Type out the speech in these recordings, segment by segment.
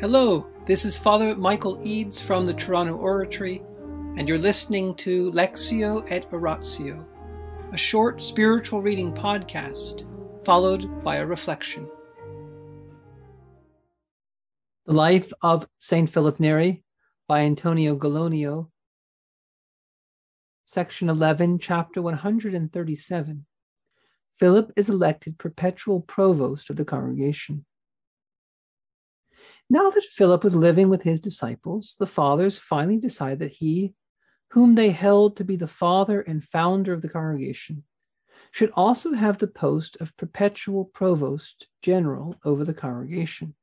Hello, this is Father Michael Eads from the Toronto Oratory, and you're listening to Lectio et Oratio, a short spiritual reading podcast followed by a reflection. The Life of St. Philip Neri by Antonio Gallonio, Section 11, Chapter 137. Philip is elected perpetual provost of the congregation. Now that Philip was living with his disciples, the fathers finally decided that he, whom they held to be the father and founder of the congregation, should also have the post of perpetual provost general over the congregation,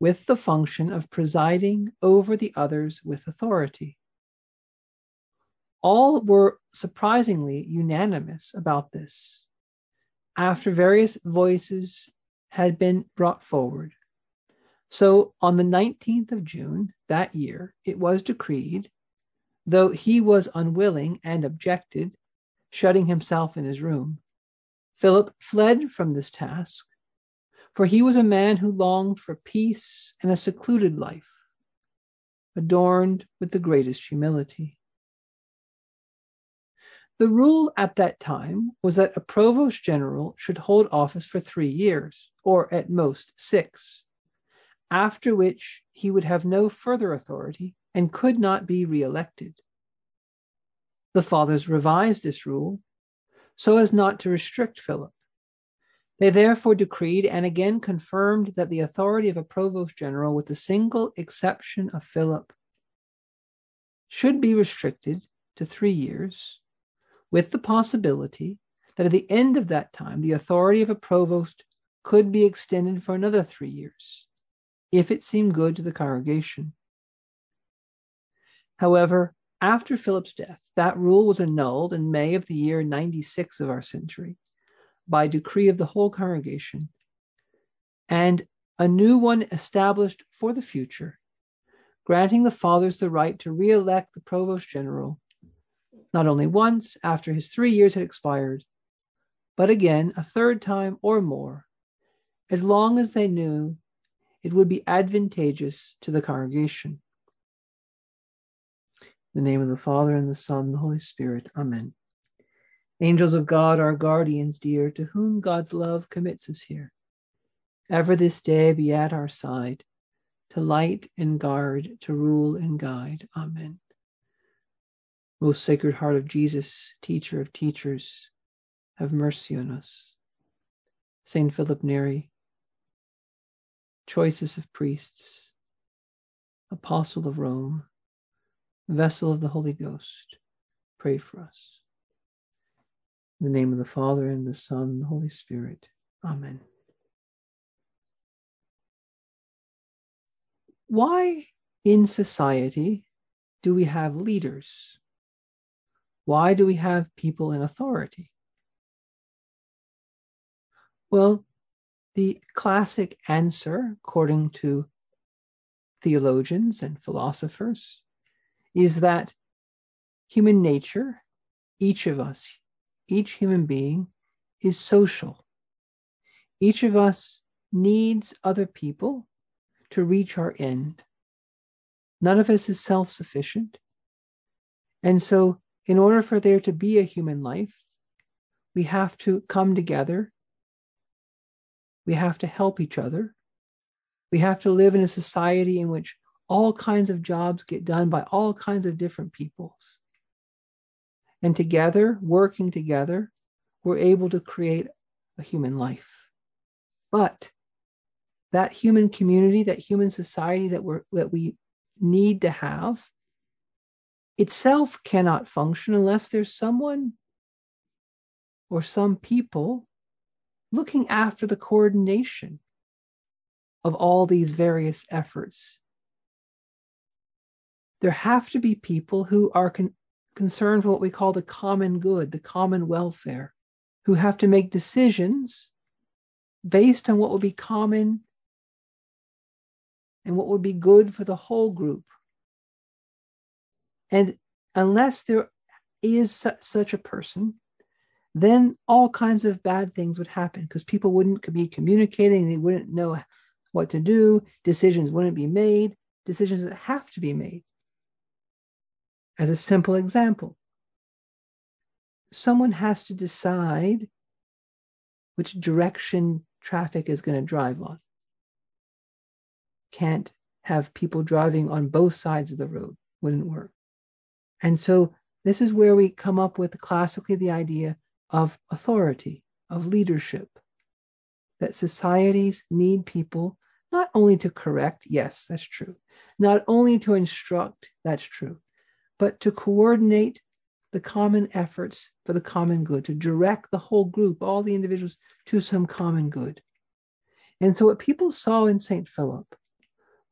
with the function of presiding over the others with authority. All were surprisingly unanimous about this. After various voices had been brought forward, so on the 19th of June that year, it was decreed, though he was unwilling and objected, shutting himself in his room, Philip fled from this task, for he was a man who longed for peace and a secluded life, adorned with the greatest humility. The rule at that time was that a provost general should hold office for three years, or at most six after which he would have no further authority and could not be re-elected. The fathers revised this rule so as not to restrict Philip. They therefore decreed and again confirmed that the authority of a provost general, with the single exception of Philip, should be restricted to three years, with the possibility that at the end of that time, the authority of a provost could be extended for another three years if it seemed good to the congregation. However, after Philip's death, that rule was annulled in May of the year 96 of our century by decree of the whole congregation, and a new one established for the future, granting the fathers the right to re elect the provost general not only once after his three years had expired, but again a third time or more, as long as they knew it would be advantageous to the congregation. In the name of the Father, and the Son, and the Holy Spirit. Amen. Angels of God, our guardians dear, to whom God's love commits us here, ever this day be at our side, to light and guard, to rule and guide. Amen. Most Sacred Heart of Jesus, teacher of teachers, have mercy on us. Saint Philip Neri, choicest of priests, apostle of Rome, vessel of the Holy Ghost, pray for us. In the name of the Father, and the Son, and the Holy Spirit. Amen. Why in society do we have leaders? Why do we have people in authority? Well, the classic answer, according to theologians and philosophers, is that human nature, each of us, each human being, is social. Each of us needs other people to reach our end. None of us is self sufficient. And so, in order for there to be a human life, we have to come together we have to help each other. We have to live in a society in which all kinds of jobs get done by all kinds of different peoples. And together, working together, we're able to create a human life. But that human community, that human society that, we're, that we need to have, itself cannot function unless there's someone or some people looking after the coordination of all these various efforts. There have to be people who are con- concerned for what we call the common good, the common welfare, who have to make decisions based on what would be common and what would be good for the whole group. And unless there is su- such a person, then all kinds of bad things would happen because people wouldn't be communicating. They wouldn't know what to do, decisions wouldn't be made, decisions that have to be made. As a simple example, someone has to decide which direction traffic is going to drive on. Can't have people driving on both sides of the road, wouldn't work. And so this is where we come up with classically the idea of authority, of leadership, that societies need people not only to correct, yes, that's true, not only to instruct, that's true, but to coordinate the common efforts for the common good, to direct the whole group, all the individuals to some common good. And so, what people saw in St. Philip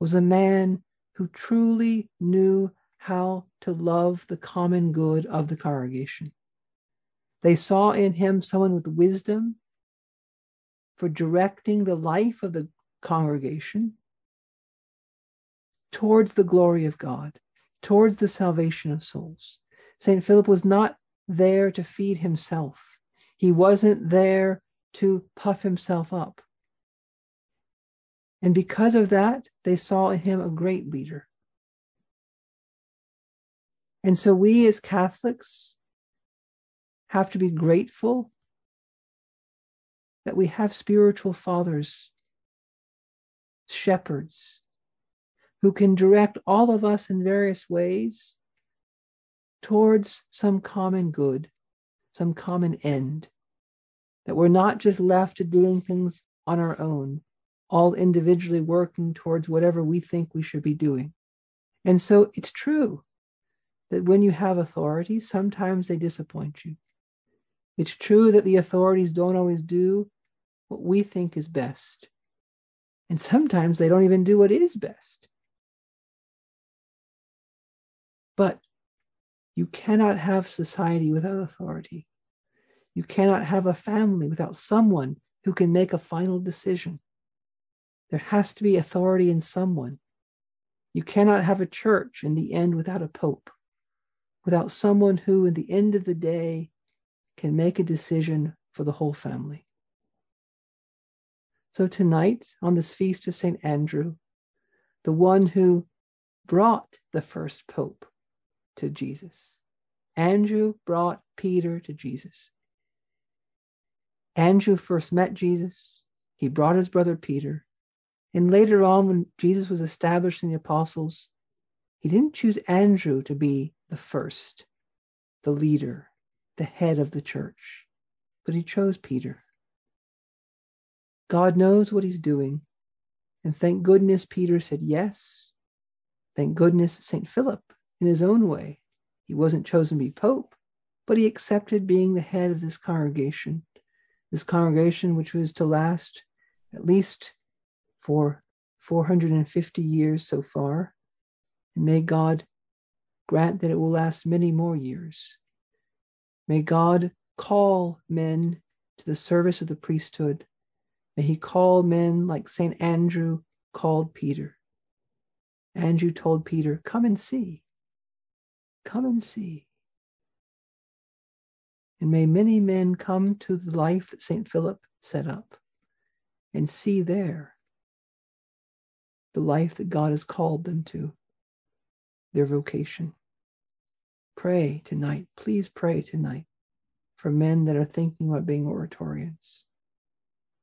was a man who truly knew how to love the common good of the congregation. They saw in him someone with wisdom for directing the life of the congregation towards the glory of God, towards the salvation of souls. St. Philip was not there to feed himself, he wasn't there to puff himself up. And because of that, they saw in him a great leader. And so we as Catholics have to be grateful that we have spiritual fathers, shepherds, who can direct all of us in various ways towards some common good, some common end, that we're not just left to doing things on our own, all individually working towards whatever we think we should be doing. And so it's true that when you have authority, sometimes they disappoint you. It's true that the authorities don't always do what we think is best. And sometimes they don't even do what is best. But you cannot have society without authority. You cannot have a family without someone who can make a final decision. There has to be authority in someone. You cannot have a church in the end without a pope, without someone who, in the end of the day, can make a decision for the whole family. So tonight, on this feast of St. Andrew, the one who brought the first pope to Jesus, Andrew brought Peter to Jesus. Andrew first met Jesus, he brought his brother Peter. And later on, when Jesus was establishing the apostles, he didn't choose Andrew to be the first, the leader, the head of the church, but he chose Peter. God knows what he's doing. And thank goodness Peter said yes. Thank goodness St. Philip, in his own way, he wasn't chosen to be pope, but he accepted being the head of this congregation, this congregation which was to last at least for 450 years so far. And may God grant that it will last many more years. May God call men to the service of the priesthood May he call men like St. Andrew called Peter. Andrew told Peter, Come and see. Come and see. And may many men come to the life that St. Philip set up and see there the life that God has called them to, their vocation. Pray tonight. Please pray tonight for men that are thinking about being oratorians.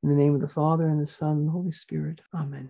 In the name of the Father, and the Son, and the Holy Spirit. Amen.